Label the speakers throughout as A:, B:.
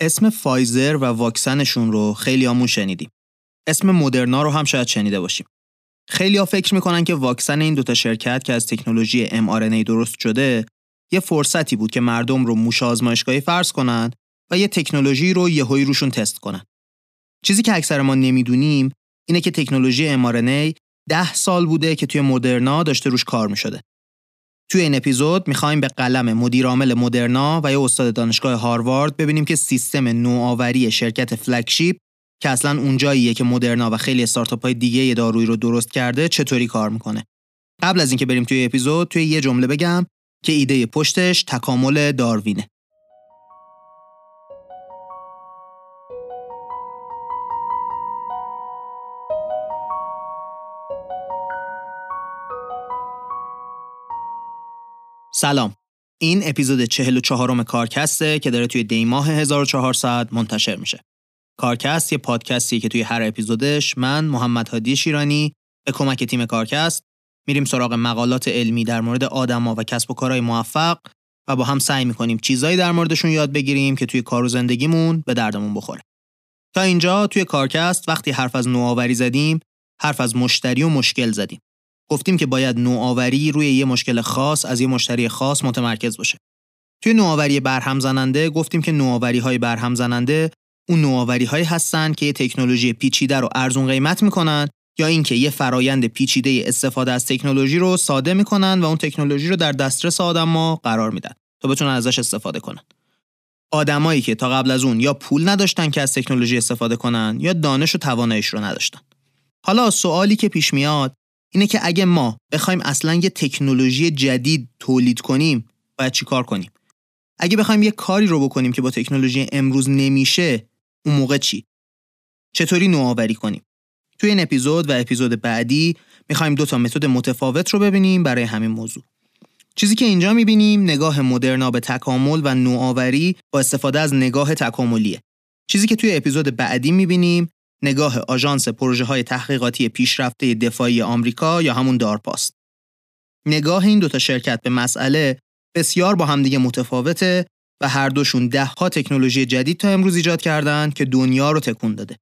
A: اسم فایزر و واکسنشون رو خیلیامون شنیدیم. اسم مدرنا رو هم شاید شنیده باشیم. خیلی ها فکر می‌کنن که واکسن این دوتا شرکت که از تکنولوژی mRNA درست شده یه فرصتی بود که مردم رو موش آزمایشگاهی فرض کنن و یه تکنولوژی رو یهویی روشون تست کنن. چیزی که اکثر ما نمی‌دونیم اینه که تکنولوژی mRNA ده سال بوده که توی مدرنا داشته روش کار می شده. توی این اپیزود می‌خوایم به قلم مدیرعامل مدرنا و یه استاد دانشگاه هاروارد ببینیم که سیستم نوآوری شرکت فلگشیپ که اصلا اونجاییه که مدرنا و خیلی استارتاپ های دیگه دارویی رو درست کرده چطوری کار می‌کنه. قبل از اینکه بریم توی اپیزود توی یه جمله بگم که ایده پشتش تکامل داروینه. سلام. این اپیزود 44 م کارکسته که داره توی دی ماه 1400 منتشر میشه. کارکست یه پادکستی که توی هر اپیزودش من محمد هادی شیرانی به کمک تیم کارکست میریم سراغ مقالات علمی در مورد آدما و کسب و کارهای موفق و با هم سعی می‌کنیم چیزایی در موردشون یاد بگیریم که توی کار و زندگیمون به دردمون بخوره. تا اینجا توی کارکست وقتی حرف از نوآوری زدیم حرف از مشتری و مشکل زدیم. گفتیم که باید نوآوری روی یه مشکل خاص از یه مشتری خاص متمرکز باشه. توی نوآوری برهم زننده گفتیم که نوآوری های برهم زننده اون نوآوری هایی هستن که یه تکنولوژی پیچیده رو ارزون قیمت می‌کنن یا اینکه یه فرایند پیچیده استفاده از تکنولوژی رو ساده می‌کنن و اون تکنولوژی رو در دسترس آدما قرار میدن تا بتونن ازش استفاده کنن. آدمایی که تا قبل از اون یا پول نداشتن که از تکنولوژی استفاده کنن یا دانش و تواناییش رو نداشتن. حالا سوالی که پیش میاد اینه که اگه ما بخوایم اصلا یه تکنولوژی جدید تولید کنیم باید چی کار کنیم؟ اگه بخوایم یه کاری رو بکنیم که با تکنولوژی امروز نمیشه اون موقع چی؟ چطوری نوآوری کنیم؟ توی این اپیزود و اپیزود بعدی می‌خوایم دو تا متد متفاوت رو ببینیم برای همین موضوع. چیزی که اینجا می‌بینیم نگاه مدرنا به تکامل و نوآوری با استفاده از نگاه تکاملیه. چیزی که توی اپیزود بعدی می‌بینیم نگاه آژانس پروژه های تحقیقاتی پیشرفته دفاعی آمریکا یا همون دارپاست. نگاه این دوتا شرکت به مسئله بسیار با همدیگه متفاوته و هر دوشون ده ها تکنولوژی جدید تا امروز ایجاد کردن که دنیا رو تکون داده.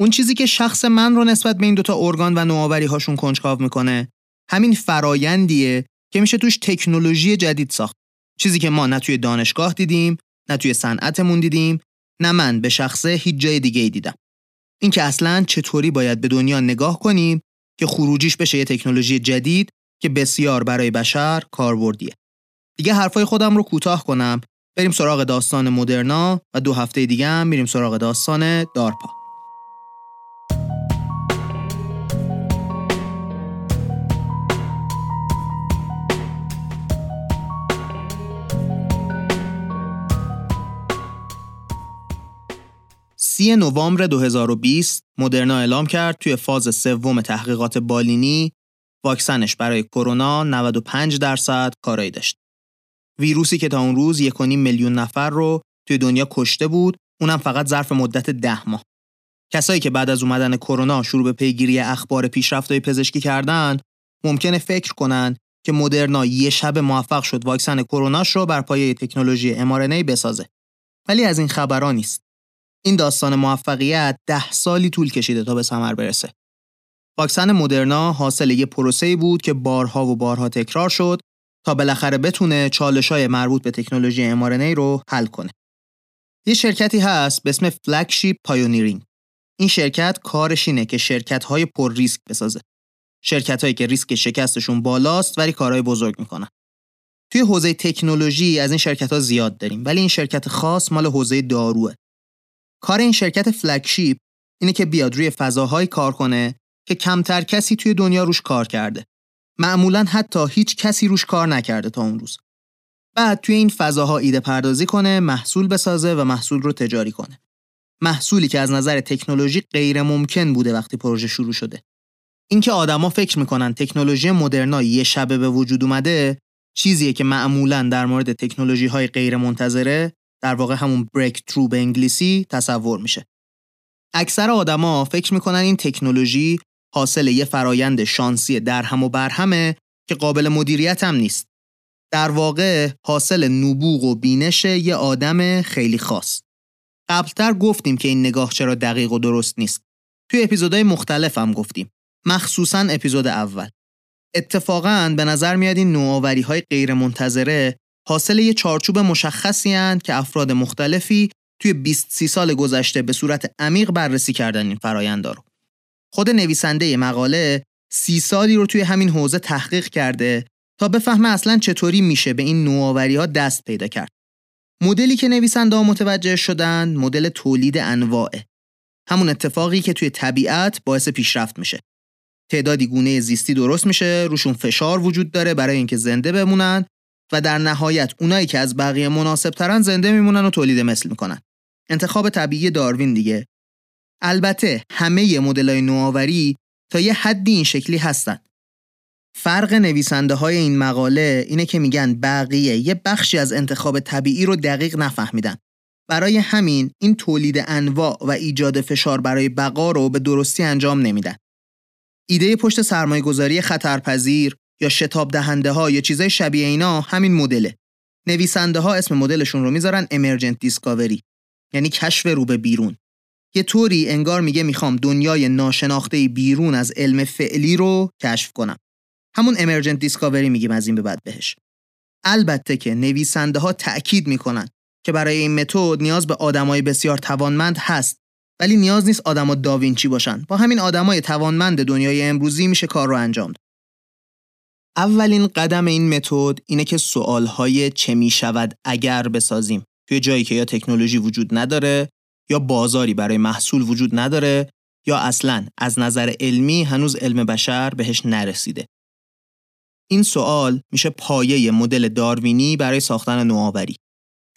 A: اون چیزی که شخص من رو نسبت به این دوتا ارگان و نوآوری هاشون کنجکاو می‌کنه همین فرایندیه که میشه توش تکنولوژی جدید ساخت. چیزی که ما نه توی دانشگاه دیدیم، نه توی صنعتمون دیدیم، نه من به شخصه هیچ جای دیگه ای دیدم. اینکه اصلا چطوری باید به دنیا نگاه کنیم که خروجیش بشه یه تکنولوژی جدید که بسیار برای بشر کاربردیه. دیگه حرفای خودم رو کوتاه کنم بریم سراغ داستان مدرنا و دو هفته دیگه هم میریم سراغ داستان دارپا. سی نوامبر 2020 مدرنا اعلام کرد توی فاز سوم تحقیقات بالینی واکسنش برای کرونا 95 درصد کارایی داشت. ویروسی که تا اون روز 1.5 میلیون نفر رو توی دنیا کشته بود، اونم فقط ظرف مدت ده ماه. کسایی که بعد از اومدن کرونا شروع به پیگیری اخبار پیشرفت‌های پزشکی کردن، ممکنه فکر کنن که مدرنا یه شب موفق شد واکسن کروناش رو بر پایه تکنولوژی mRNA بسازه. ولی از این خبران نیست. این داستان موفقیت ده سالی طول کشیده تا به ثمر برسه. واکسن مدرنا حاصل یه پروسه‌ای بود که بارها و بارها تکرار شد تا بالاخره بتونه چالش‌های مربوط به تکنولوژی mRNA رو حل کنه. یه شرکتی هست به اسم فلگشیپ پایونیرینگ. این شرکت کارش اینه که شرکت‌های پر ریسک بسازه. شرکت‌هایی که ریسک شکستشون بالاست ولی کارهای بزرگ می‌کنن. توی حوزه تکنولوژی از این شرکت زیاد داریم ولی این شرکت خاص مال حوزه داروه. کار این شرکت فلگشیپ اینه که بیاد روی فضاهایی کار کنه که کمتر کسی توی دنیا روش کار کرده. معمولا حتی هیچ کسی روش کار نکرده تا اون روز. بعد توی این فضاها ایده پردازی کنه، محصول بسازه و محصول رو تجاری کنه. محصولی که از نظر تکنولوژی غیر ممکن بوده وقتی پروژه شروع شده. اینکه آدما فکر می‌کنن تکنولوژی مدرنا یه شبه به وجود اومده چیزیه که معمولا در مورد تکنولوژی های غیر منتظره در واقع همون بریک ترو به انگلیسی تصور میشه. اکثر آدما فکر می‌کنن این تکنولوژی حاصل یه فرایند شانسی درهم و برهمه که قابل مدیریت هم نیست. در واقع حاصل نبوغ و بینش یه آدم خیلی خاص. قبلتر گفتیم که این نگاه چرا دقیق و درست نیست. توی اپیزودهای مختلف هم گفتیم. مخصوصا اپیزود اول. اتفاقا به نظر میاد این نوآوری های غیر منتظره حاصل یه چارچوب مشخصی هن که افراد مختلفی توی 20 سی سال گذشته به صورت عمیق بررسی کردن این فرایندا رو. خود نویسنده مقاله سی سالی رو توی همین حوزه تحقیق کرده تا بفهمه اصلا چطوری میشه به این نوآوری ها دست پیدا کرد. مدلی که نویسنده ها متوجه شدن مدل تولید انواعه. همون اتفاقی که توی طبیعت باعث پیشرفت میشه. تعدادی گونه زیستی درست میشه، روشون فشار وجود داره برای اینکه زنده بمونن و در نهایت اونایی که از بقیه مناسب ترن زنده میمونن و تولید مثل می‌کنن. انتخاب طبیعی داروین دیگه. البته همه مدلای نوآوری تا یه حدی این شکلی هستن. فرق نویسنده های این مقاله اینه که میگن بقیه یه بخشی از انتخاب طبیعی رو دقیق نفهمیدن. برای همین این تولید انواع و ایجاد فشار برای بقا رو به درستی انجام نمیدن. ایده پشت سرمایه گذاری خطرپذیر یا شتاب دهنده ها یا چیزای شبیه اینا همین مدله. نویسنده ها اسم مدلشون رو می‌ذارن امرجنت دیسکاوری یعنی کشف رو به بیرون. یه طوری انگار میگه می‌خوام دنیای ناشناخته بیرون از علم فعلی رو کشف کنم. همون امرجنت دیسکاوری میگیم از این به بعد بهش. البته که نویسنده ها تأکید می‌کنن که برای این متد نیاز به آدمای بسیار توانمند هست ولی نیاز نیست آدما داوینچی باشن با همین آدمای توانمند دنیای امروزی میشه کار رو انجام داد اولین قدم این متد اینه که سوالهای چه می‌شود اگر بسازیم. توی جایی که یا تکنولوژی وجود نداره یا بازاری برای محصول وجود نداره یا اصلا از نظر علمی هنوز علم بشر بهش نرسیده. این سوال میشه پایه مدل داروینی برای ساختن نوآوری.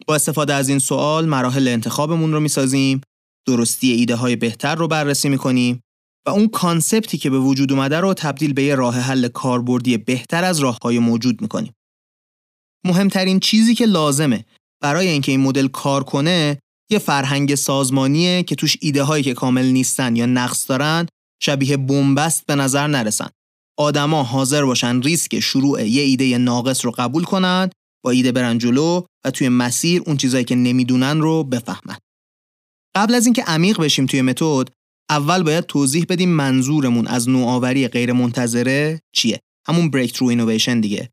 A: با استفاده از این سوال مراحل انتخابمون رو می‌سازیم درستی ایده های بهتر رو بررسی می‌کنیم و اون کانسپتی که به وجود اومده رو تبدیل به یه راه حل کاربردی بهتر از راه های موجود می‌کنیم. مهمترین چیزی که لازمه برای اینکه این مدل کار کنه یه فرهنگ سازمانیه که توش ایده هایی که کامل نیستن یا نقص دارن شبیه بن‌بست به نظر نرسن. آدما حاضر باشن ریسک شروع یه ایده ناقص رو قبول کنند با ایده برن جلو و توی مسیر اون چیزایی که نمی‌دونن رو بفهمن. قبل از اینکه عمیق بشیم توی متد اول باید توضیح بدیم منظورمون از نوآوری غیر منتظره چیه. همون breakthrough innovation دیگه.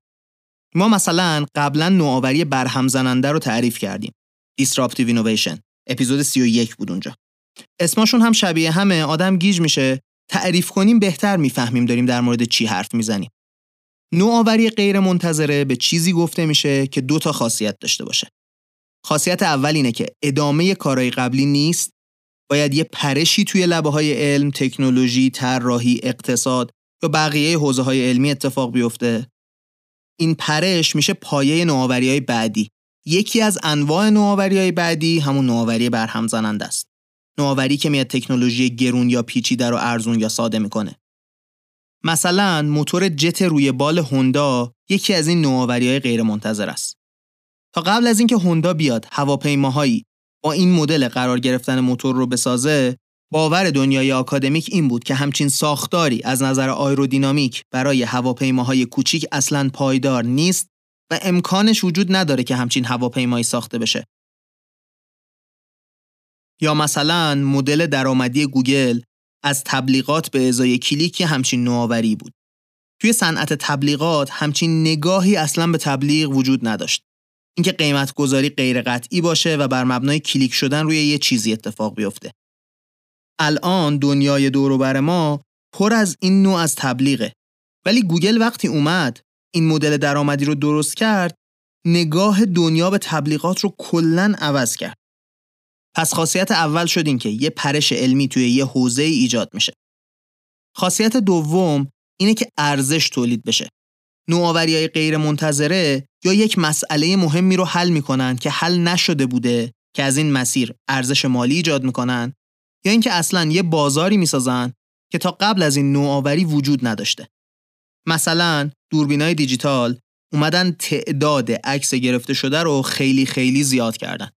A: ما مثلا قبلا نوآوری برهم زننده رو تعریف کردیم. disruptive innovation اپیزود 31 بود اونجا. اسمشون هم شبیه همه آدم گیج میشه. تعریف کنیم بهتر می‌فهمیم داریم در مورد چی حرف می‌زنیم. نوآوری غیر منتظره به چیزی گفته میشه که دو تا خاصیت داشته باشه. خاصیت اول اینه که ادامه کارهای قبلی نیست باید یه پرشی توی لبه های علم، تکنولوژی، طراحی، اقتصاد یا بقیه حوزه های علمی اتفاق بیفته. این پرش میشه پایه نوآوری های بعدی. یکی از انواع نوآوری های بعدی همون نوآوری برهم زننده است. نوآوری که میاد تکنولوژی گرون یا پیچیده رو ارزون یا ساده می‌کنه. مثلا موتور جت روی بال هوندا یکی از این نوآوری های غیر منتظر است. تا قبل از اینکه هوندا بیاد هواپیماهایی با این مدل قرار گرفتن موتور رو بسازه باور دنیای آکادمیک این بود که همچین ساختاری از نظر آیرودینامیک برای هواپیماهای کوچیک اصلا پایدار نیست و امکانش وجود نداره که همچین هواپیمایی ساخته بشه. یا مثلا مدل درآمدی گوگل از تبلیغات به ازای کلیک همچین نوآوری بود. توی صنعت تبلیغات همچین نگاهی اصلا به تبلیغ وجود نداشت. اینکه قیمت گذاری غیر قطعی باشه و بر مبنای کلیک شدن روی یه چیزی اتفاق بیفته. الان دنیای بر ما پر از این نوع از تبلیغه. ولی گوگل وقتی اومد این مدل درآمدی رو درست کرد نگاه دنیا به تبلیغات رو کلا عوض کرد. پس خاصیت اول شد این که یه پرش علمی توی یه حوزه ایجاد میشه. خاصیت دوم اینه که ارزش تولید بشه. نوآوری های غیر منتظره یا یک مسئله مهمی رو حل می‌کنن که حل نشده بوده که از این مسیر ارزش مالی ایجاد می‌کنن یا اینکه اصلا یه بازاری می‌سازن که تا قبل از این نوآوری وجود نداشته. مثلا دوربینای دیجیتال اومدن تعداد عکس گرفته شده رو خیلی خیلی زیاد کردن.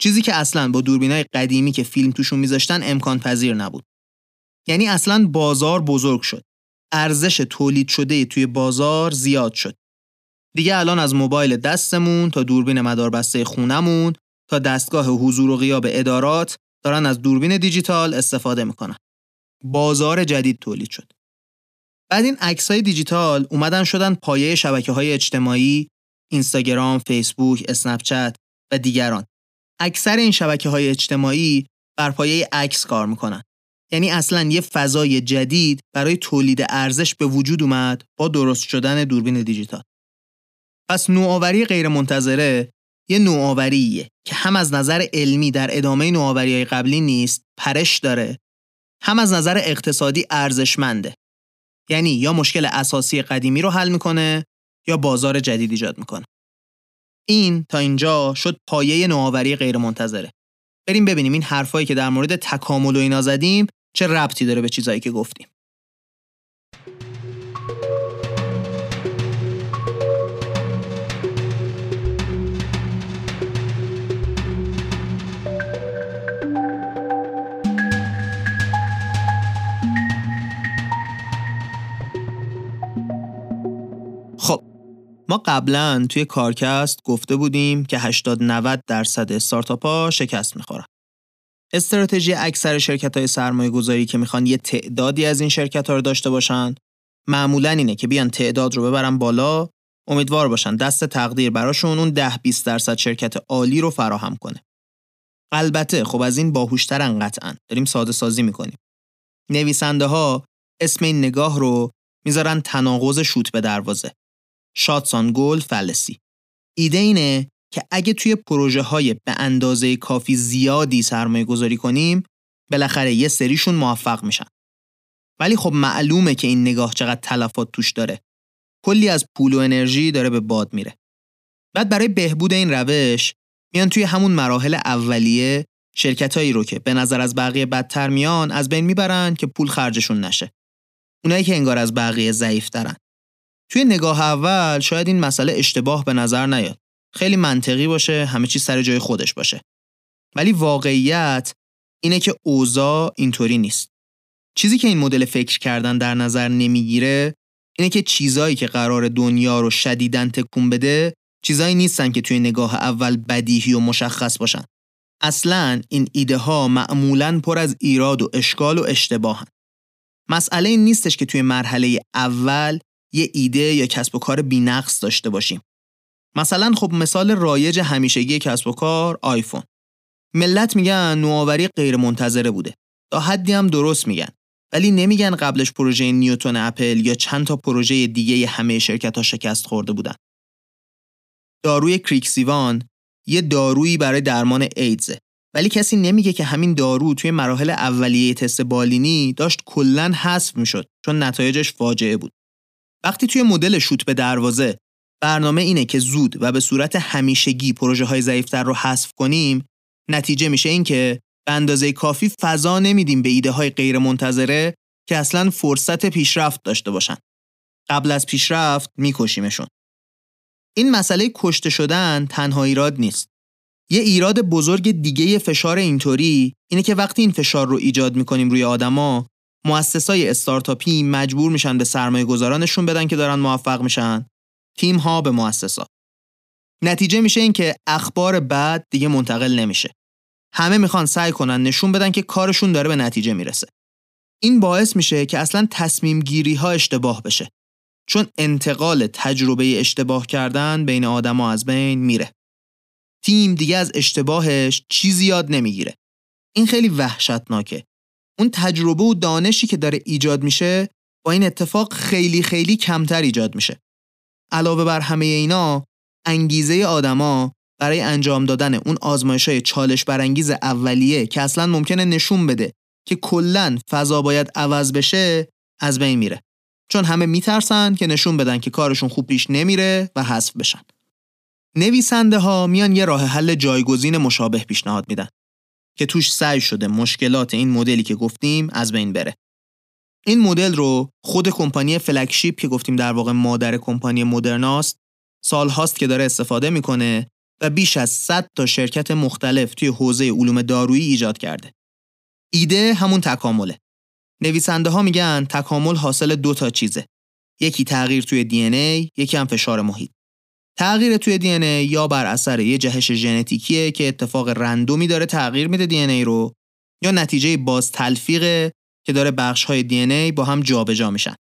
A: چیزی که اصلا با دوربینای قدیمی که فیلم توشون میذاشتن امکان پذیر نبود. یعنی اصلا بازار بزرگ شد. ارزش تولید شده توی بازار زیاد شد. دیگه الان از موبایل دستمون تا دوربین مداربسته خونمون تا دستگاه حضور و غیاب ادارات دارن از دوربین دیجیتال استفاده می‌کنن. بازار جدید تولید شد. بعد این عکس های دیجیتال اومدن شدن پایه شبکه های اجتماعی، اینستاگرام، فیسبوک، اسنپچت و دیگران. اکثر این شبکه های اجتماعی بر پایه عکس کار می‌کنن. یعنی اصلا یه فضای جدید برای تولید ارزش به وجود اومد با درست شدن دوربین دیجیتال. پس نوآوری غیر منتظره یه نوآوریه که هم از نظر علمی در ادامه نوآوری های قبلی نیست پرش داره هم از نظر اقتصادی ارزشمنده. یعنی یا مشکل اساسی قدیمی رو حل می‌کنه یا بازار جدید ایجاد می‌کنه. این تا اینجا شد پایه نوآوری غیر منتظره بریم ببینیم این حرفایی که در مورد تکامل و اینا زدیم چه ربطی داره به چیزایی که گفتیم ما قبلا توی کارکست گفته بودیم که 80 90 درصد استارتاپ شکست می‌خورن. استراتژی اکثر شرکت های سرمایه گذاری که می‌خوان یه تعدادی از این شرکت ها رو داشته باشن معمولا اینه که بیان تعداد رو ببرن بالا امیدوار باشن دست تقدیر براشون اون 10 20 درصد شرکت عالی رو فراهم کنه. البته خب از این باهوشترن قطعا داریم ساده سازی می‌کنیم. نویسنده ها اسم این نگاه رو می‌ذارن تناقض شوت به دروازه. شاتسان گل فلسی ایده اینه که اگه توی پروژه های به اندازه کافی زیادی سرمایه گذاری کنیم بالاخره یه سریشون موفق میشن. ولی خب معلومه که این نگاه چقدر تلفات توش داره. کلی از پول و انرژی داره به باد میره. بعد برای بهبود این روش میان توی همون مراحل اولیه شرکتایی رو که به نظر از بقیه بدتر میان از بین می‌برن که پول خرجشون نشه. اونایی که انگار از بقیه ضعیف توی نگاه اول شاید این مسئله اشتباه به نظر نیاد. خیلی منطقی باشه، همه چی سر جای خودش باشه. ولی واقعیت اینه که اوضاع اینطوری نیست. چیزی که این مدل فکر کردن در نظر نمی‌گیره اینه که چیزایی که قرار دنیا رو شدیدن تکون بده چیزایی نیستن که توی نگاه اول بدیهی و مشخص باشن. اصلا این ایده ها معمولا پر از ایراد و اشکال و اشتباهن. مسئله این نیستش که توی مرحله اول یه ایده یا کسب و کار بینقص داشته باشیم. مثلا خب مثال رایج همیشگی کسب و کار آیفون. ملت میگن نوآوری غیر منتظره بوده. تا حدی هم درست میگن. ولی نمیگن قبلش پروژه نیوتون اپل یا چند تا پروژه دیگه همه شرکت ها شکست خورده بودن. داروی کریکسیوان یه دارویی برای درمان ایدزه ولی کسی نمیگه که همین دارو توی مراحل اولیه تست بالینی داشت کلا حذف می‌شد چون نتایجش فاجعه بود. وقتی توی مدل شوت به دروازه برنامه اینه که زود و به صورت همیشگی پروژه های ضعیفتر رو حذف کنیم نتیجه میشه این که به اندازه کافی فضا نمیدیم به ایده های غیر منتظره که اصلا فرصت پیشرفت داشته باشن. قبل از پیشرفت میکشیمشون. این مسئله کشته شدن تنها ایراد نیست. یه ایراد بزرگ دیگه فشار اینطوری اینه که وقتی این فشار رو ایجاد می‌کنیم روی آدما مؤسسای استارتاپی مجبور میشن به سرمایه گذارانشون بدن که دارن موفق میشن. تیم ها به مؤسسا نتیجه میشه این که اخبار بعد دیگه منتقل نمیشه. همه می‌خوان سعی کنن نشون بدن که کارشون داره به نتیجه می‌رسه. این باعث میشه که اصلا تصمیم گیری ها اشتباه بشه. چون انتقال تجربه اشتباه کردن بین آدما از بین میره. تیم دیگه از اشتباهش چیزی یاد نمی‌گیره. این خیلی وحشتناکه. اون تجربه و دانشی که داره ایجاد میشه با این اتفاق خیلی خیلی کمتر ایجاد میشه. علاوه بر همه اینا انگیزه آدما برای انجام دادن اون آزمایش های چالش برانگیز اولیه که اصلا ممکنه نشون بده که کلا فضا باید عوض بشه از بین میره چون همه میترسن که نشون بدن که کارشون خوب پیش نمیره و حذف بشن نویسنده ها میان یه راه حل جایگزین مشابه پیشنهاد میدن که توش سعی شده مشکلات این مدلی که گفتیم از بین بره. این مدل رو خود کمپانی فلگشیپ که گفتیم در واقع مادر کمپانی مدرناست سال هاست که داره استفاده می‌کنه و بیش از 100 تا شرکت مختلف توی حوزه علوم دارویی ایجاد کرده. ایده همون تکامله. نویسنده ها میگن تکامل حاصل دو تا چیزه. یکی تغییر توی دی ای، یکی هم فشار محیط. تغییر توی دی ای یا بر اثر یه جهش ژنتیکیه که اتفاق رندومی داره تغییر میده دی ای رو یا نتیجه باز تلفیقه که داره بخش های دی ای با هم جابجا جا میشن.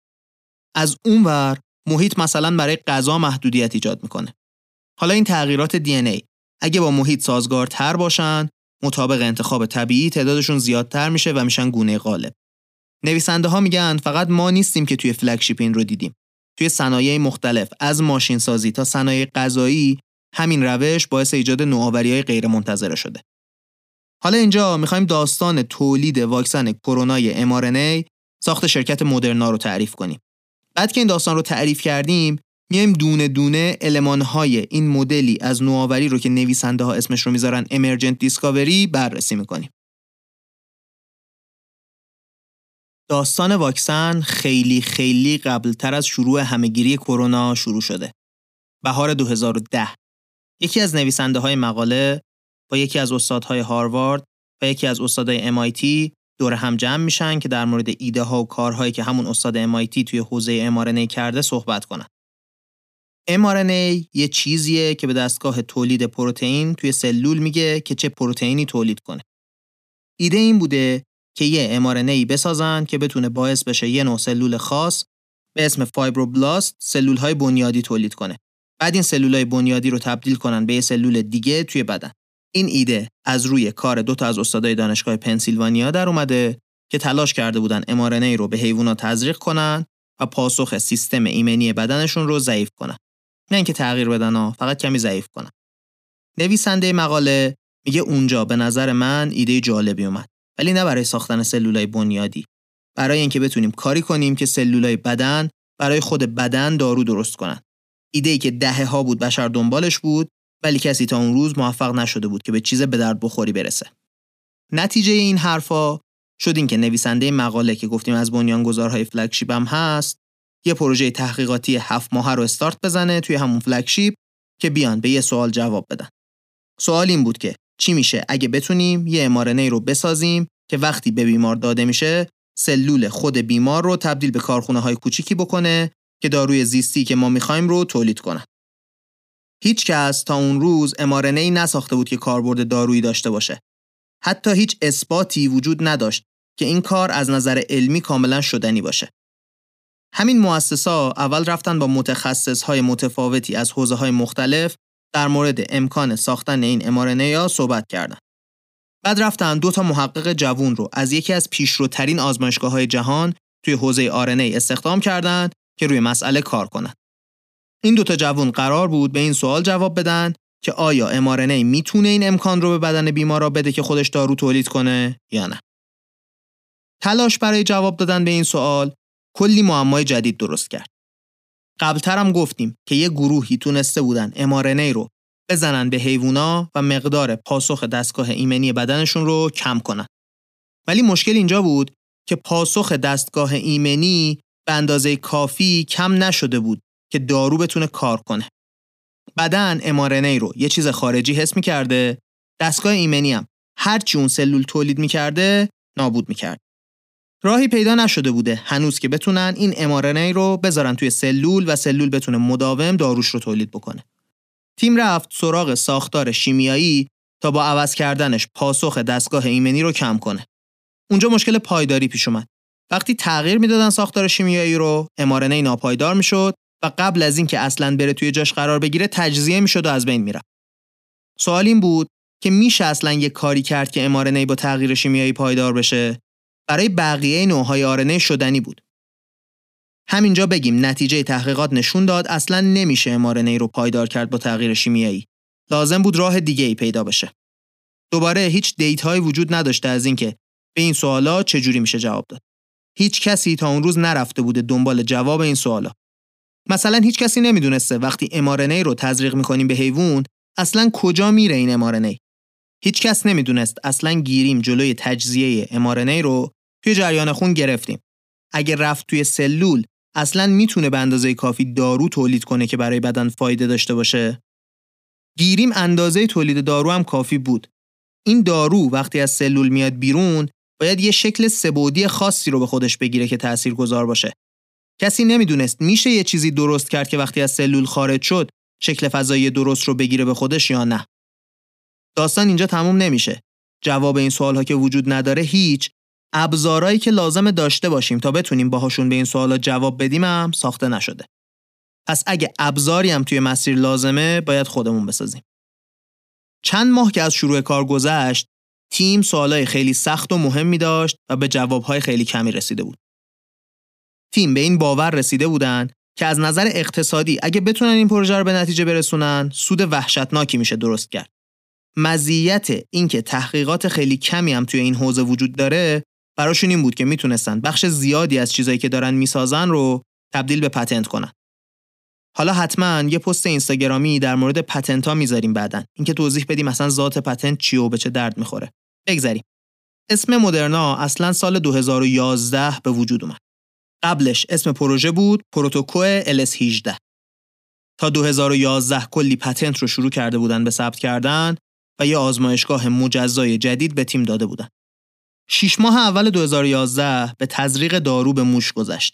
A: از اونور محیط مثلا برای غذا محدودیت ایجاد می‌کنه. حالا این تغییرات دی ای اگه با محیط سازگارتر باشن مطابق انتخاب طبیعی تعدادشون زیادتر میشه و میشن گونه غالب. نویسنده ها میگن فقط ما نیستیم که توی فلگشیپ این رو دیدیم. توی صنایع مختلف از ماشین سازی تا صنایع غذایی همین روش باعث ایجاد نوآوری های غیر منتظره شده. حالا اینجا می‌خوایم داستان تولید واکسن کرونای mRNA ساخت شرکت مدرنا رو تعریف کنیم. بعد که این داستان رو تعریف کردیم میایم دونه دونه های این مدلی از نوآوری رو که نویسنده ها اسمش رو می‌ذارن امرجنت دیسکاوری بررسی می‌کنیم. داستان واکسن خیلی خیلی قبلتر از شروع همهگیری کرونا شروع شده. بهار 2010 یکی از نویسنده های مقاله با یکی از استادهای هاروارد و یکی از استادهای MIT دور هم جمع میشن که در مورد ایده ها و کارهایی که همون استاد MIT توی حوزه mRNA کرده صحبت کنن. mRNA یه چیزیه که به دستگاه تولید پروتئین توی سلول میگه که چه پروتئینی تولید کنه. ایده این بوده که یه mRNA بسازن که بتونه باعث بشه یه نوع سلول خاص به اسم فایبروبلاست سلول های بنیادی تولید کنه. بعد این سلول های بنیادی رو تبدیل کنن به یه سلول دیگه توی بدن. این ایده از روی کار دو تا از استادای دانشگاه پنسیلوانیا در اومده که تلاش کرده بودن mRNA رو به حیوانات تزریق کنن و پاسخ سیستم ایمنی بدنشون رو ضعیف کنن. نه اینکه تغییر بدن ها فقط کمی ضعیف کنن. نویسنده مقاله میگه اونجا به نظر من ایده جالبی اومد ولی نه برای ساختن سلولای بنیادی برای اینکه بتونیم کاری کنیم که سلولای بدن برای خود بدن دارو درست کنن ایده ای که دهه ها بود بشر دنبالش بود ولی کسی تا اون روز موفق نشده بود که به چیز به درد بخوری برسه. نتیجه این حرفا شد این که نویسنده مقاله که گفتیم از بنیانگذارهای فلگشیپ هم هست یه پروژه تحقیقاتی هفت ماه رو استارت بزنه توی همون فلگشیپ که بیان به یه سوال جواب بدن. سوال این بود که چی میشه؟ اگه بتونیم یه امارنه رو بسازیم که وقتی به بیمار داده میشه سلول خود بیمار رو تبدیل به کارخونه های کوچیکی بکنه که داروی زیستی که ما می‌خوایم رو تولید کنه. هیچ کس تا اون روز امارنه ای نساخته بود که کاربرد دارویی داشته باشه. حتی هیچ اثباتی وجود نداشت که این کار از نظر علمی کاملا شدنی باشه. همین مؤسسا اول رفتن با متخصص های متفاوتی از حوزه های مختلف در مورد امکان ساختن این mRNA ها صحبت کردن. بعد رفتن دو تا محقق جوون رو از یکی از پیشروترین آزمایشگاه های جهان توی حوزه RNA استخدام کردند که روی مسئله کار کنند. این دوتا جوون قرار بود به این سوال جواب بدن که آیا mRNA می‌تونه این امکان رو به بدن بیمارا بده که خودش دارو تولید کنه یا نه. تلاش برای جواب دادن به این سوال کلی معمای جدید درست کرد. قبلتر هم گفتیم که یه گروهی تونسته بودن mRNA رو بزنن به حیوونا و مقدار پاسخ دستگاه ایمنی بدنشون رو کم کنن. ولی مشکل اینجا بود که پاسخ دستگاه ایمنی به اندازه کافی کم نشده بود که دارو بتونه کار کنه. بدن mRNA رو یه چیز خارجی حس می‌کرده دستگاه ایمنی هم هرچی اون سلول تولید می‌کرده نابود می‌کرد. راهی پیدا نشده بوده هنوز که بتونن این mRNA رو بذارن توی سلول و سلول بتونه مداوم داروش رو تولید بکنه. تیم رفت سراغ ساختار شیمیایی تا با عوض کردنش پاسخ دستگاه ایمنی رو کم کنه. اونجا مشکل پایداری پیش اومد. وقتی تغییر می‌دادن ساختار شیمیایی رو mRNA ناپایدار می‌شد و قبل از اینکه اصلا بره توی جاش قرار بگیره تجزیه می‌شد و از بین می‌رفت. سوال این بود که میشه اصلا یه کاری کرد که mRNA با تغییر شیمیایی پایدار بشه برای بقیه نوعهای آرنه شدنی بود. همینجا بگیم نتیجه تحقیقات نشون داد اصلا نمیشه mRNA رو پایدار کرد با تغییر شیمیایی. لازم بود راه دیگه ای پیدا بشه. دوباره هیچ دیتایی وجود نداشته از اینکه به این سوالا چجوری میشه جواب داد. هیچ کسی تا اون روز نرفته بوده دنبال جواب این سوالا. مثلا هیچ کسی نمی‌دونسته وقتی mRNA رو تزریق می‌کنیم به حیوان اصلا کجا میره این mRNA. هیچ کس نمی‌دونست اصلا گیریم جلوی تجزیه mRNA رو توی جریان خون گرفتیم. اگر رفت توی سلول اصلا می‌تونه به اندازه کافی دارو تولید کنه که برای بدن فایده داشته باشه؟ گیریم اندازه تولید دارو هم کافی بود. این دارو وقتی از سلول میاد بیرون باید یه شکل سبودی خاصی رو به خودش بگیره که تأثیر گذار باشه. کسی نمی‌دونست. میشه یه چیزی درست کرد که وقتی از سلول خارج شد شکل فضایی درست رو بگیره به خودش یا نه؟ داستان اینجا تموم نمیشه. جواب این سوال ها که وجود نداره هیچ. ابزارهایی که لازم داشته باشیم تا بتونیم باهاشون به این سوالا جواب بدیم هم ساخته نشده. پس اگه ابزاری هم توی مسیر لازمه باید خودمون بسازیم. چند ماه که از شروع کار گذشت تیم سوالای خیلی سخت و مهمی داشت و به جوابهای خیلی کمی رسیده بود. تیم به این باور رسیده بودن که از نظر اقتصادی اگه بتونن این پروژه رو به نتیجه برسونن سود وحشتناکی میشه درست کرد. مزیت اینکه تحقیقات خیلی کمی هم توی این حوزه وجود داره براشون این بود که می‌تونستن بخش زیادی از چیزایی که دارن می‌سازن رو تبدیل به پتنت کنن. حالا حتما یه پست اینستاگرامی در مورد پتنت ها می‌ذاریم بعدن اینکه توضیح بدیم مثلا ذات پتنت چیه و به چه درد می‌خوره. بگذریم. اسم مدرنا اصلا سال 2011 به وجود اومد. قبلش اسم پروژه بود پروتوکو LS18 تا 2011 کلی پتنت رو شروع کرده بودن به ثبت کردن و یه آزمایشگاه مجزای جدید به تیم داده بودن. شیش ماه اول 2011 به تزریق دارو به موش گذشت.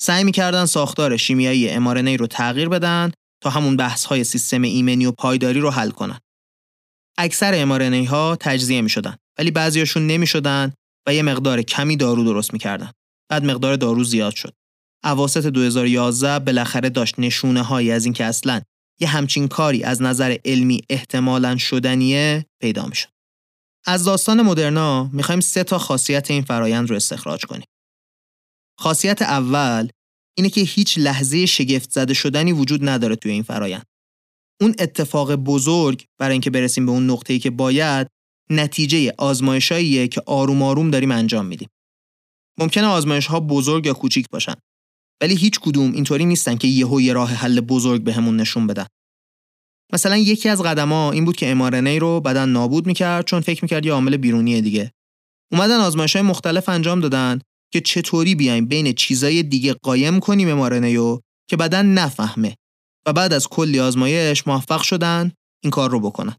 A: سعی می‌کردن ساختار شیمیایی امارنی رو تغییر بدن تا همون بحث های سیستم ایمنی و پایداری رو حل کنن. اکثر امارنی ها تجزیه می شدن ولی بعضیاشون نمی شدن و یه مقدار کمی دارو درست می‌کردن. بعد مقدار دارو زیاد شد. اواسط 2011 بالاخره داشت نشونه هایی از اینکه اصلا یه همچین کاری از نظر علمی احتمالا شدنیه پیدا می‌شد. از داستان مدرنا می‌خوایم سه تا خاصیت این فرایند رو استخراج کنیم. خاصیت اول اینه که هیچ لحظه شگفت زده شدنی وجود نداره توی این فرایند. اون اتفاق بزرگ برای اینکه برسیم به اون نقطه‌ای که باید نتیجه آزمایشاییه که آروم آروم داریم انجام میدیم. ممکنه آزمایش ها بزرگ یا کوچیک باشن ولی هیچ کدوم اینطوری نیستن که یهو یه راه حل بزرگ بهمون نشون بدن. مثلا یکی از قدما این بود که mRNA رو بدن نابود می‌کرد چون فکر می‌کرد یه عامل بیرونی دیگه. اومدن آزمایش های مختلف انجام دادن که چطوری بیایم بین چیزای دیگه قایم کنیم mRNA رو که بدن نفهمه و بعد از کلی آزمایش موفق شدن این کار رو بکنن.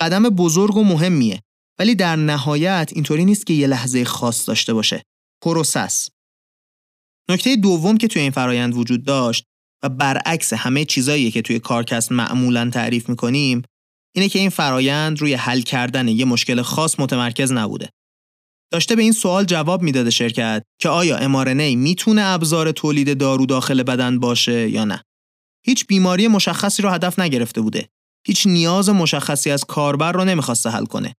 A: قدم بزرگ و مهمیه ولی در نهایت اینطوری نیست که یه لحظه خاص داشته باشه. پروسه‌س. نکته دوم که توی این فرایند وجود داشت و برعکس همه چیزایی که توی کارکست معمولا تعریف می‌کنیم اینه که این فرایند روی حل کردن یه مشکل خاص متمرکز نبوده. داشته به این سوال جواب می‌داده شرکت که آیا امارنی می‌تونه ابزار تولید دارو داخل بدن باشه یا نه. هیچ بیماری مشخصی رو هدف نگرفته بوده. هیچ نیاز مشخصی از کاربر رو نمی‌خواسته حل کنه.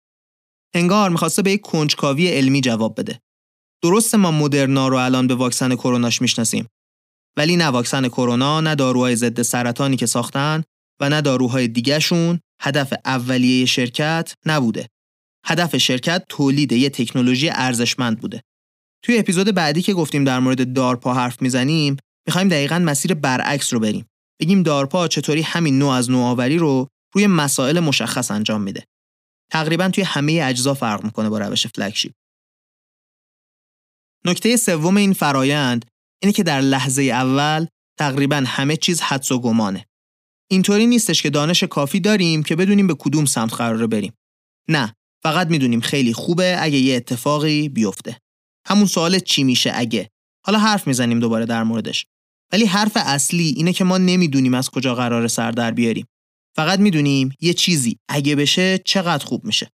A: انگار می‌خواسته به یک کنجکاوی علمی جواب بده. درسته ما مدرنا رو الان به واکسن کروناش می‌شناسیم ولی نه واکسن کرونا نه داروهای ضد سرطانی که ساختن و نه داروهای دیگهشون هدف اولیه شرکت نبوده. هدف شرکت تولید یه تکنولوژی ارزشمند بوده. توی اپیزود بعدی که گفتیم در مورد دارپا حرف می‌زنیم می‌خوایم دقیقا مسیر برعکس رو بریم. بگیم دارپا چطوری همین نوع از نوآوری رو روی مسائل مشخص انجام میده. تقریبا توی همه اجزا فرق می‌کنه با روش فلگشیپ. نکته سوم این فرایند اینه که در لحظه اول تقریبا همه چیز حدس و گمانه. اینطوری نیستش که دانش کافی داریم که بدونیم به کدوم سمت قراره بریم. نه، فقط می‌دونیم خیلی خوبه اگه یه اتفاقی بیفته. همون سوال چی میشه اگه؟ حالا حرف می‌زنیم دوباره در موردش. ولی حرف اصلی اینه که ما نمی‌دونیم از کجا قراره سر در بیاریم. فقط می‌دونیم یه چیزی اگه بشه چقدر خوب میشه.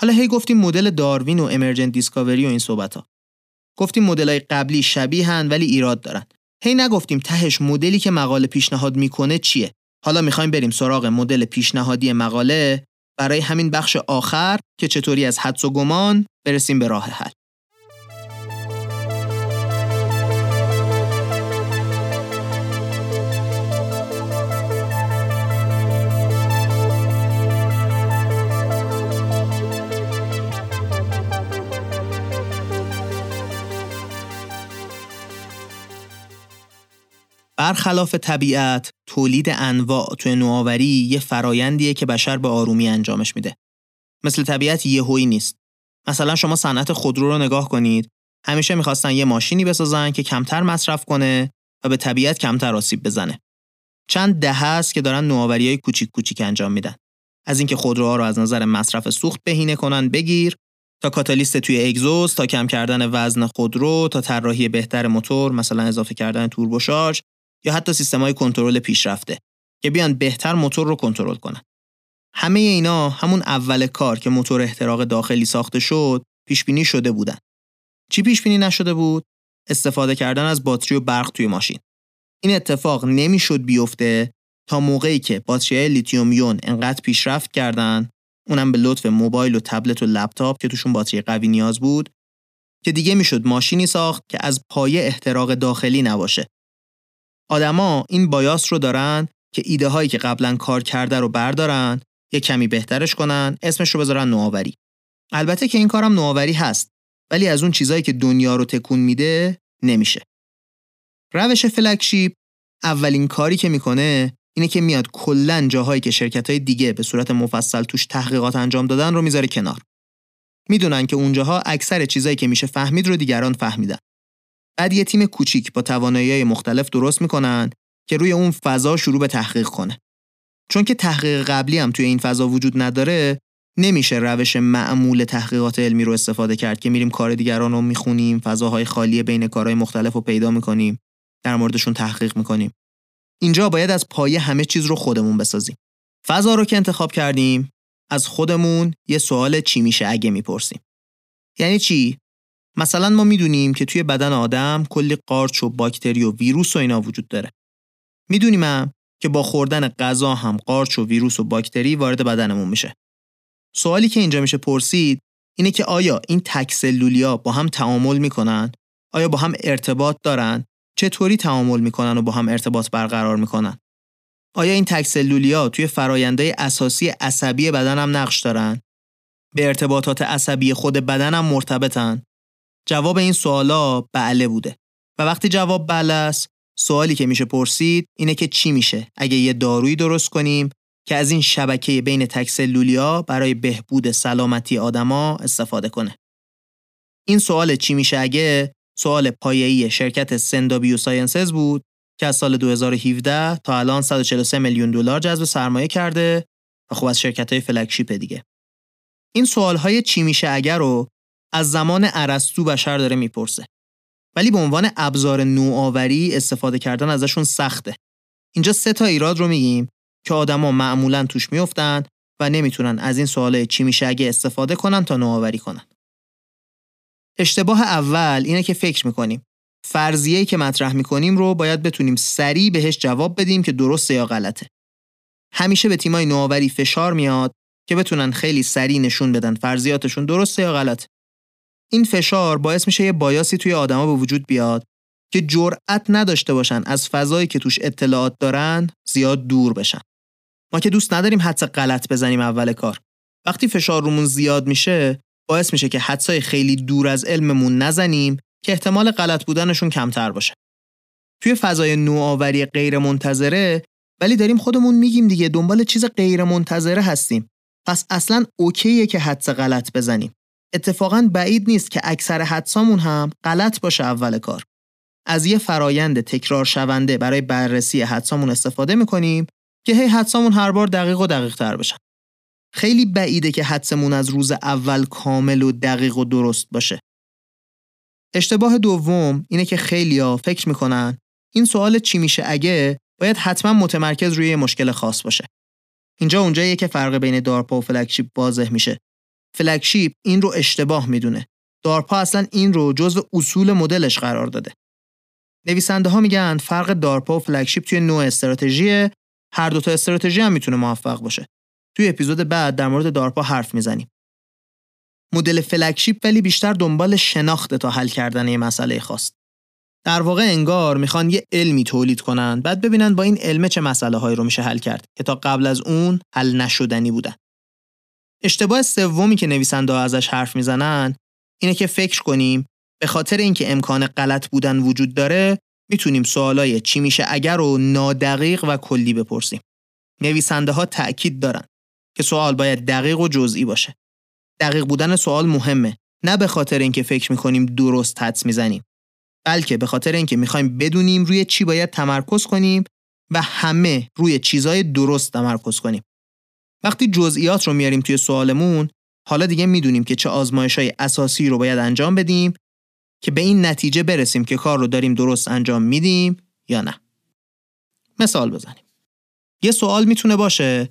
A: حالا هی گفتیم مدل داروین و امرجنت دیسکاوری و این صحبت ها. گفتیم مدلای قبلی شبیهن ولی ایراد دارن. هی نگفتیم تهش مدلی که مقاله پیشنهاد می‌کنه چیه. حالا می‌خوایم بریم سراغ مدل پیشنهادی مقاله برای همین بخش آخر که چطوری از حدس و گمان برسیم به راه حل. برخلاف طبیعت تولید انواع توی نوآوری یه فرایندیه که بشر به آرومی انجامش میده. مثل طبیعت یهویی نیست. مثلا شما صنعت خودرو رو نگاه کنید. همیشه می‌خواستن یه ماشینی بسازن که کمتر مصرف کنه و به طبیعت کمتر آسیب بزنه. چند ده هست که دارن های کوچیک کوچیک انجام میدن. از اینکه خودروها رو از نظر مصرف سوخت بهینه کنن بگیر تا کاتالیست توی اگزوز تا کم کردن وزن خودرو تا طراحی بهتر موتور مثلا اضافه کردن توربوشارژ یا حتی های کنترل پیشرفته که بیان بهتر موتور رو کنترل کنن. همه اینا همون اول کار که موتور احتراق داخلی ساخته شد پیش بینی شده بودن. چی پیش بینی نشده بود؟ استفاده کردن از باتری و برق توی ماشین. این اتفاق نمی‌شد بیفته تا موقعی که باتری لیتیوم یون انقدر پیشرفت کردن اونم به لطف موبایل و تبلت و لپتاپ که توشون باتری قوی نیاز بود که دیگه می‌شد ماشینی ساخت که از پایه احتراق داخلی نباشه. آدما این بایاس رو دارن که ایده هایی که قبلا کار کرده رو بردارن یه کمی بهترش کنن اسمش رو بذارن نوآوری. البته که این کارم نوآوری هست ولی از اون چیزایی که دنیا رو تکون میده نمیشه. روش فلگشیپ اولین کاری که می‌کنه اینه که میاد کلا جاهایی که شرکت های دیگه به صورت مفصل توش تحقیقات انجام دادن رو می‌ذاره کنار. می‌دونن که اونجاها اکثر چیزایی که میشه فهمید رو دیگران فهمیدن. بعد یه تیم کوچیک با توانایی مختلف درست می‌کنن که روی اون فضا شروع به تحقیق کنه. چون که تحقیق قبلی هم توی این فضا وجود نداره نمیشه روش معمول تحقیقات علمی رو استفاده کرد که میریم کار دیگران رو می‌خونیم فضاهای خالی بین کارهای مختلف رو پیدا می‌کنیم در موردشون تحقیق می‌کنیم. اینجا باید از پایه همه چیز رو خودمون بسازیم. فضا رو که انتخاب کردیم از خودمون یه سوال چی میشه اگه می‌پرسیم؟ یعنی چی؟ مثلا ما می‌دونیم که توی بدن آدم کلی قارچ و باکتری و ویروس و اینا وجود داره. می‌دونیم هم که با خوردن غذا هم قارچ و ویروس و باکتری وارد بدنمون میشه. سوالی که اینجا میشه پرسید اینه که آیا این تک سلولیا با هم تعامل می‌کنن؟ آیا با هم ارتباط دارن؟ چطوری تعامل می‌کنن و با هم ارتباط برقرار می‌کنن؟ آیا این تک سلولیا توی فراینده اساسی عصبی بدن هم نقش دارن؟ به ارتباطات عصبی خود بدن هم مرتبطن؟ جواب این سوالا بله بوده و وقتی جواب بله است سوالی که میشه پرسید اینه که چی میشه اگه یه دارویی درست کنیم که از این شبکه بین تکسلولیا برای بهبود سلامتی آدما استفاده کنه. این سوال چی میشه اگه سوال پایه‌ای شرکت سندا بیو ساینسز بود که از سال 2017 تا الان 143 میلیون دلار جذب سرمایه کرده و خب از شرکت های فلگشیپ دیگه. این سوال های چی میشه اگر رو از زمان ارسطو بشر داره می‌پرسه. ولی به عنوان ابزار نوآوری استفاده کردن ازشون سخته. اینجا سه تا ایراد رو میگیم که آدما معمولا توش میفتن و نمی‌تونن از این سواله چی میشه اگه استفاده کنن تا نوآوری کنن. اشتباه اول اینه که فکر می‌کنیم فرضیه‌ای که مطرح می‌کنیم رو باید بتونیم سریع بهش جواب بدیم که درسته یا غلطه. همیشه به تیمای نوآوری فشار میاد که بتونن خیلی سریع نشون بدن فرضیاتشون درسته یا غلط. این فشار باعث میشه یه بایاسی توی آدما به وجود بیاد که جرأت نداشته باشن از فضایی که توش اطلاعات دارن زیاد دور بشن. ما که دوست نداریم حدس غلط بزنیم اول کار. وقتی فشار رومون زیاد میشه باعث میشه که حدسای خیلی دور از علممون نزنیم که احتمال غلط بودنشون کمتر باشه. توی فضای نوآوری غیر منتظره ولی داریم خودمون میگیم دیگه دنبال چیز غیر منتظره هستیم. پس اصلا اوکیه که حدس غلط بزنیم. اتفاقا بعید نیست که اکثر حدسامون هم غلط باشه اول کار. از یه فرایند تکرار شونده برای بررسی حدسامون استفاده می‌کنیم که هی حدسامون هر بار دقیق و دقیق تر بشن. خیلی بعیده که حدسمون از روز اول کامل و دقیق و درست باشه. اشتباه دوم اینه که خیلیا فکر می‌کنن این سوال چی میشه اگه باید حتما متمرکز روی مشکل خاص باشه. اینجا اونجاییه که فرق بین دارپا و فلگشیپ واضح میشه. فلگشیپ این رو اشتباه می‌دونه. دارپا اصلا این رو جزو اصول مدلش قرار داده. نویسنده ها میگن فرق دارپا و فلگشیپ توی نوع استراتژی هر دو تا استراتژی هم می‌تونه موفق باشه. توی اپیزود بعد در مورد دارپا حرف می‌زنیم. مدل فلگشیپ ولی بیشتر دنبال شناخت تا حل کردن یه مسئله خواست. در واقع انگار می‌خوان یه علمی تولید کنن بعد ببینن با این علم چه مسئله هایی رو میشه حل کرد که تا قبل از اون حل نشدنی بودن. اشتباه سومی که نویسنده ازش حرف می‌زنن اینه که فکر کنیم به خاطر اینکه امکان غلط بودن وجود داره می‌تونیم سوالای چی میشه اگر رو نادقیق و کلی بپرسیم. نویسنده ها تأکید دارن که سوال باید دقیق و جزئی باشه. دقیق بودن سوال مهمه نه به خاطر اینکه فکر می‌کنیم درست حدس می‌زنیم بلکه به خاطر اینکه می‌خوایم بدونیم روی چی باید تمرکز کنیم و همه روی چیزای درست تمرکز کنیم. وقتی جزئیات رو میاریم توی سوالمون حالا دیگه می‌دونیم که چه آزمایش های اساسی رو باید انجام بدیم که به این نتیجه برسیم که کار رو داریم درست انجام میدیم یا نه. مثال بزنیم. یه سوال می‌تونه باشه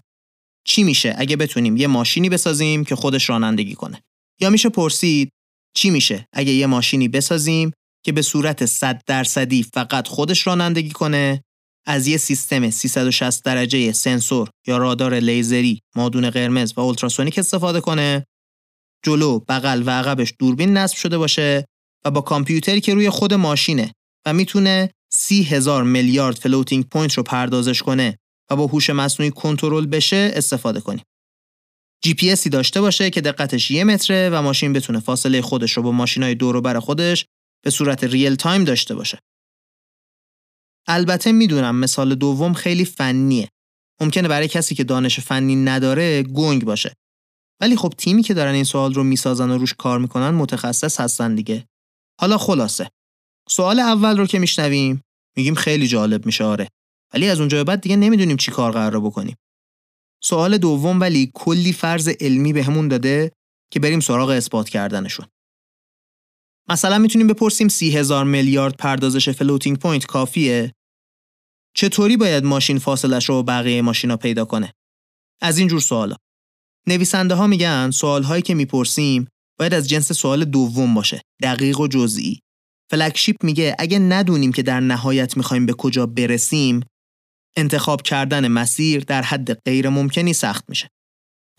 A: چی میشه اگه بتونیم یه ماشینی بسازیم که خودش رانندگی کنه یا میشه پرسید چی میشه اگه یه ماشینی بسازیم که به صورت 100 درصدی فقط خودش رانندگی کنه از یه سیستم 360 درجه سنسور یا رادار لیزری، مادون قرمز و اولتراسونیک استفاده کنه جلو، بغل و عقبش دوربین نصب شده باشه و با کامپیوتری که روی خود ماشینه و می‌تونه سی هزار میلیارد floating point رو پردازش کنه و با هوش مصنوعی کنترل بشه استفاده کنیم. جی پی اسی داشته باشه که دقتش یه متره و ماشین بتونه فاصله خودش رو با ماشینای بر خودش به صورت real time داشته باشه. البته می‌دونم مثال دوم خیلی فنیه. ممکنه برای کسی که دانش فنی نداره گنگ باشه. ولی خب تیمی که دارن این سوال رو می‌سازن و روش کار می‌کنن متخصص هستن دیگه. حالا خلاصه. سوال اول رو که میشنویم میگیم خیلی جالب میشه آره. ولی از اونجا بعد دیگه نمی‌دونیم چی کار قرار بکنیم. سوال دوم ولی کلی فرض علمی بهمون داده که بریم سراغ اثبات کردنشون. مثلا می‌تونیم بپرسیم سی هزار میلیارد پردازش floating point کافیه؟ چطوری باید ماشین فاصلش رو بقیه ماشینا پیدا کنه؟ از این جور سوالا. نویسنده ها میگن سوال هایی که می‌پرسیم باید از جنس سوال دوم باشه، دقیق و جزئی. Flagship میگه اگه ندونیم که در نهایت می‌خوایم به کجا برسیم، انتخاب کردن مسیر در حد غیر ممکنی سخت میشه.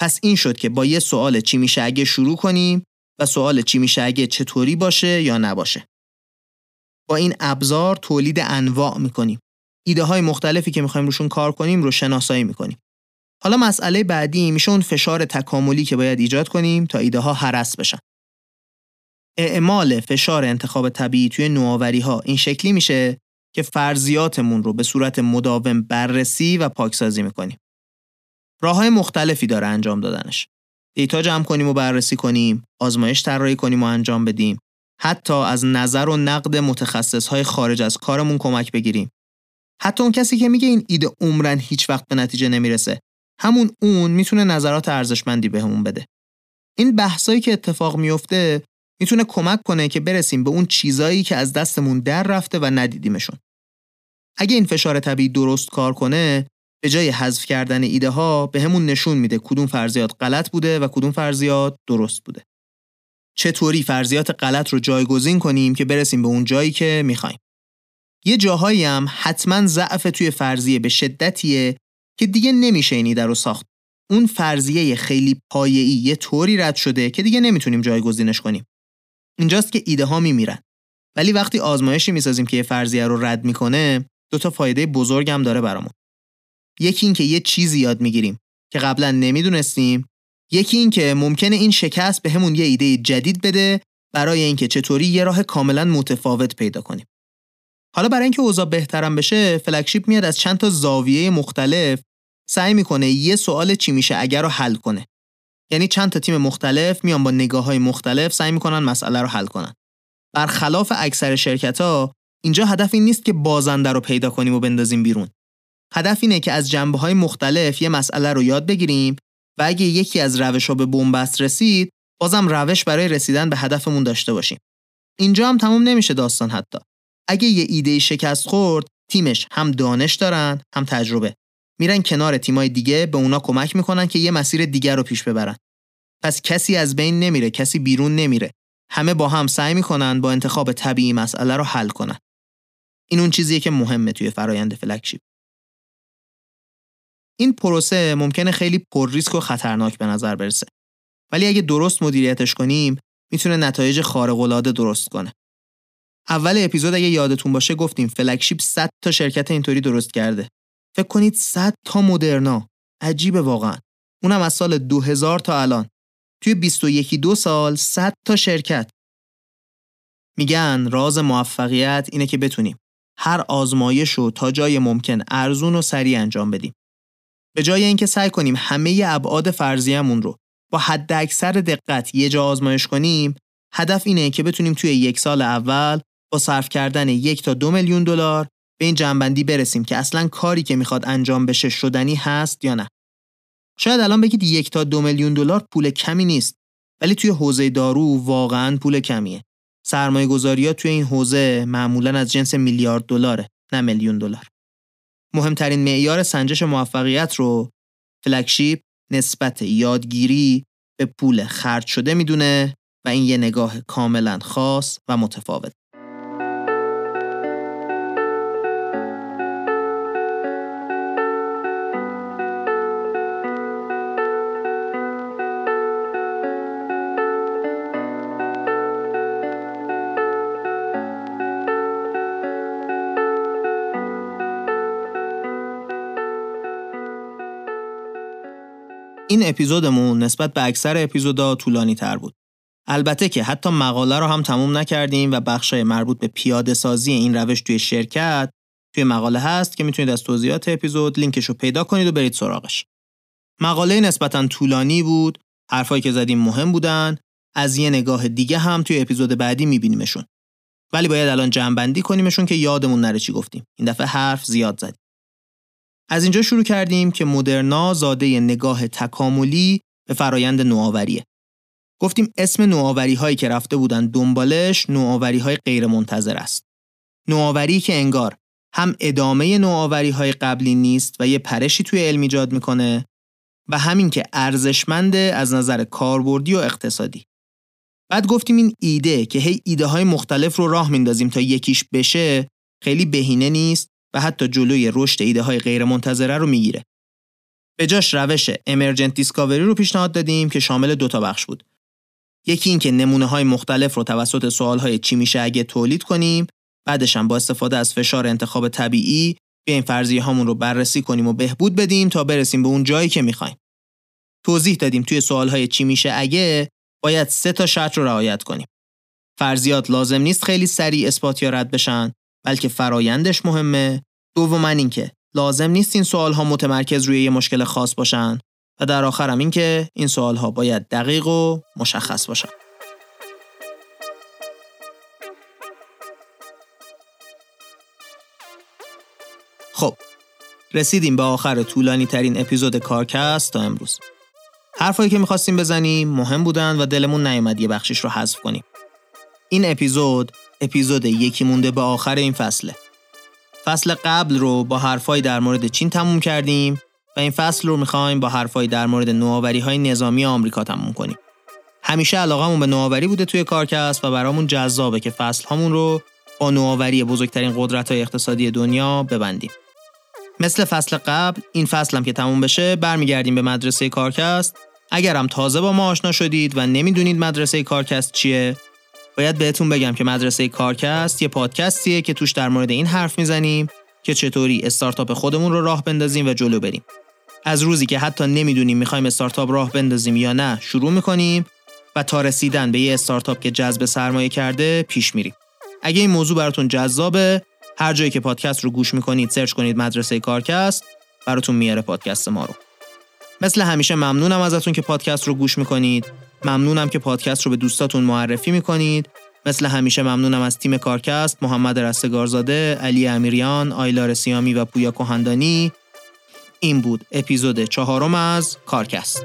A: پس این شد که با یه سوال چی میشه اگه شروع کنیم و سوال چی میشه اگه چطوری باشه یا نباشه. با این ابزار تولید انواع می‌کنیم. ایده های مختلفی که می‌خوایم روشون کار کنیم رو شناسایی می‌کنیم. حالا مسئله بعدی میشه اون فشار تکاملی که باید ایجاد کنیم تا ایده ها هرس بشن. اعمال فشار انتخاب طبیعی توی نوآوری ها این شکلی میشه که فرضیاتمون رو به صورت مداوم بررسی و پاکسازی می‌کنیم. راه های مختلفی داره انجام دادنش. دیتا جمع کنیم و بررسی کنیم، آزمایش طراحی کنیم و انجام بدیم، حتی از نظر و نقد متخصص های خارج از کارمون کمک بگیریم. حتی اون کسی که میگه این ایده عمرن هیچ وقت به نتیجه نمی‌رسه، همون اون می‌تونه نظرات ارزشمندی بهمون بده. این بحثایی که اتفاق میفته می‌تونه کمک کنه که برسیم به اون چیزایی که از دستمون در رفته و ندیدیمشون. اگه این فشار طبیعی درست کار کنه به جای حذف کردن ایده ها به همون نشون میده کدوم فرضیات غلط بوده و کدوم فرضیات درست بوده. چطوری فرضیات غلط رو جایگزین کنیم که برسیم به اون جایی که می‌خوایم. یه جاهایی هم حتما ضعف توی فرضیه به شدتیه که دیگه نمیشه این ایده رو ساخت. اون فرضیه خیلی پایه‌ای یه طوری رد شده که دیگه نمی‌تونیم جایگزینش کنیم. اینجاست که ایده ها میمیرن. ولی وقتی آزمایشی می‌سازیم که یه فرضیه رو رد می‌کنه، دو تا فایده بزرگم داره برامون. یکی اینکه یه چیزی یاد می‌گیریم که قبلا نمی‌دونستیم یکی اینکه ممکنه این شکست به یه ایده جدید بده برای اینکه چطوری یه راه کاملا متفاوت پیدا کنیم. حالا برای اینکه اوضاع بهترم بشه فلگشیپ میاد از چند تا زاویه مختلف سعی می‌کنه یه سوال چی میشه اگر رو حل کنه. یعنی چند تا تیم مختلف میان با نگاه های مختلف سعی می‌کنن مسئله رو حل کنن. برخلاف اکثر شرکت ها اینجا هدف این نیست که بازنده رو پیدا کنیم و بندازیم بیرون. هدف اینه که از جنبه های مختلف یه مسئله رو یاد بگیریم و اگه یکی از روش ها به بنبست رسید بازم روش برای رسیدن به هدفمون داشته باشیم. اینجا هم تموم نمیشه داستان حتی. اگه یه ایده شکست خورد تیمش هم دانش دارن هم تجربه. میرن کنار تیمای دیگه به اونا کمک می‌کنن که یه مسیر دیگر رو پیش ببرن. پس کسی از بین نمیره، کسی بیرون نمیره. همه با هم سعی می‌کنن با انتخاب طبیعی مسئله رو حل کنن. این اون چیزیه که مهمه توی فرایند Flagship. این پروسه ممکنه خیلی پر ریسک و خطرناک به نظر برسه. ولی اگه درست مدیریتش کنیم می‌تونه نتایج خارق العاده درست کنه. اول اپیزود اگه یادتون باشه گفتیم Flagship 100 تا شرکت اینطوری درست کرده. فکر کنید 100 تا مدرنا. عجیبه واقعا. اونم از سال 2000 تا الان. توی 21 دو سال 100 تا شرکت. میگن راز موفقیت اینه که بتونیم هر آزمایش رو تا جای ممکن ارزون و سریع انجام بدیم. به جای اینکه سعی کنیم همه ابعاد فرضیه‌مون رو با حد اکثر دقت یه جا آزمایش کنیم هدف اینه که بتونیم توی یک سال اول با صرف کردن یک تا دو میلیون دلار به این جنبندی برسیم که اصلا کاری که می‌خواد انجام بشه شدنی هست یا نه. شاید الان بگید یک تا دو میلیون دلار پول کمی نیست ولی توی حوزه دارو واقعا پول کمیه. سرمایه گذاری توی این حوزه معمولا از جنس میلیارد دلاره نه میلیون دلار. مهمترین معیار سنجش موفقیت رو فلگشیپ نسبت یادگیری به پول خرج شده می‌دونه و این یه نگاه کاملا خاص و متفاوت. این اپیزودمون نسبت به اکثر اپیزودا طولانی تر بود. البته که حتی مقاله رو هم تموم نکردیم و بخشای مربوط به پیاده سازی این روش توی شرکت توی مقاله هست که می‌تونید از توضیحات اپیزود لینکش رو پیدا کنید و برید سراغش. مقاله نسبتا طولانی بود، حرفایی که زدیم مهم بودن، از یه نگاه دیگه هم توی اپیزود بعدی میبینیمشون. ولی باید الان جمع کنیمشون که یادمون نره چی گفتیم. این دفعه حرف زیاد زدیم. از اینجا شروع کردیم که مدرنا زاده نگاه تکاملی به فرایند نوآوریه. گفتیم اسم نوآوری هایی که رفته بودن دنبالش نوآوری های غیر منتظر است. نوآوری که انگار هم ادامه نوآوری های قبلی نیست و یه پرشی توی علم ایجاد می‌کنه و همین که ارزشمنده از نظر کاربردی و اقتصادی. بعد گفتیم این ایده که هی ایده های مختلف رو راه میندازیم تا یکیش بشه خیلی بهینه نیست و حتی جلوی رشد ایده های غیر منتظره رو می‌گیره. به جاش روش امرجنت دیسکاوری رو پیشنهاد دادیم که شامل دو تا بخش بود. یکی اینکه نمونه های مختلف رو توسط سوال های چی میشه اگه تولید کنیم، بعدش هم با استفاده از فشار انتخاب طبیعی بیایم فرضیه هامون رو بررسی کنیم و بهبود بدیم تا برسیم به اون جایی که می‌خوایم. توضیح دادیم توی سوال های چی میشه اگه باید سه تا شرط رو رعایت کنیم. فرضیات لازم نیست خیلی سریع اثبات یا رد بشن بلکه فرایندش مهمه. دوما اینکه لازم نیست این سوال ها متمرکز روی یه مشکل خاص باشن و در آخرم اینکه این سوال ها باید دقیق و مشخص باشن. خب رسیدیم به آخر طولانی ترین اپیزود کارکست تا امروز. حرفایی که می‌خواستیم بزنیم مهم بودن و دلمون نیومد یه بخشش رو حذف کنیم. این اپیزود اپیزود یکی مونده به آخر این فصله. فصل قبل رو با حرفای در مورد چین تموم کردیم و این فصل رو می‌خوایم با حرفای در مورد نوآوری های نظامی آمریکا تموم کنیم. همیشه علاقمون به نوآوری بوده توی کارکست و برامون جذابه که فصل هامون رو با نوآوری بزرگترین قدرت های اقتصادی دنیا ببندیم. مثل فصل قبل این فصل هم که تموم بشه برمیگردیم به مدرسه کارکست اگرم تازه با ما آشنا شدید و نمی‌دونید مدرسه کارکست چیه باید بهتون بگم که مدرسه کارکست یه پادکستیه که توش در مورد این حرف می‌زنیم که چطوری استارتاپ خودمون رو راه بندازیم و جلو بریم. از روزی که حتی نمی‌دونیم می‌خوایم استارتاپ راه بندازیم یا نه شروع می‌کنیم و تا رسیدن به یه استارتاپ که جذب سرمایه کرده پیش میریم. اگه این موضوع براتون جذابه هر جایی که پادکست رو گوش می‌کنید سرچ کنید مدرسه کارکست براتون میاره پادکست ما رو. مثل همیشه ممنونم ازتون که پادکست رو گوش می‌کنید ممنونم که پادکست رو به دوستاتون معرفی می‌کنید. مثل همیشه ممنونم از تیم کارکست محمد رستگارزاده، علی امیریان، آیلار سیامی و پویا کهندانی. این بود اپیزود چهارم از کارکست.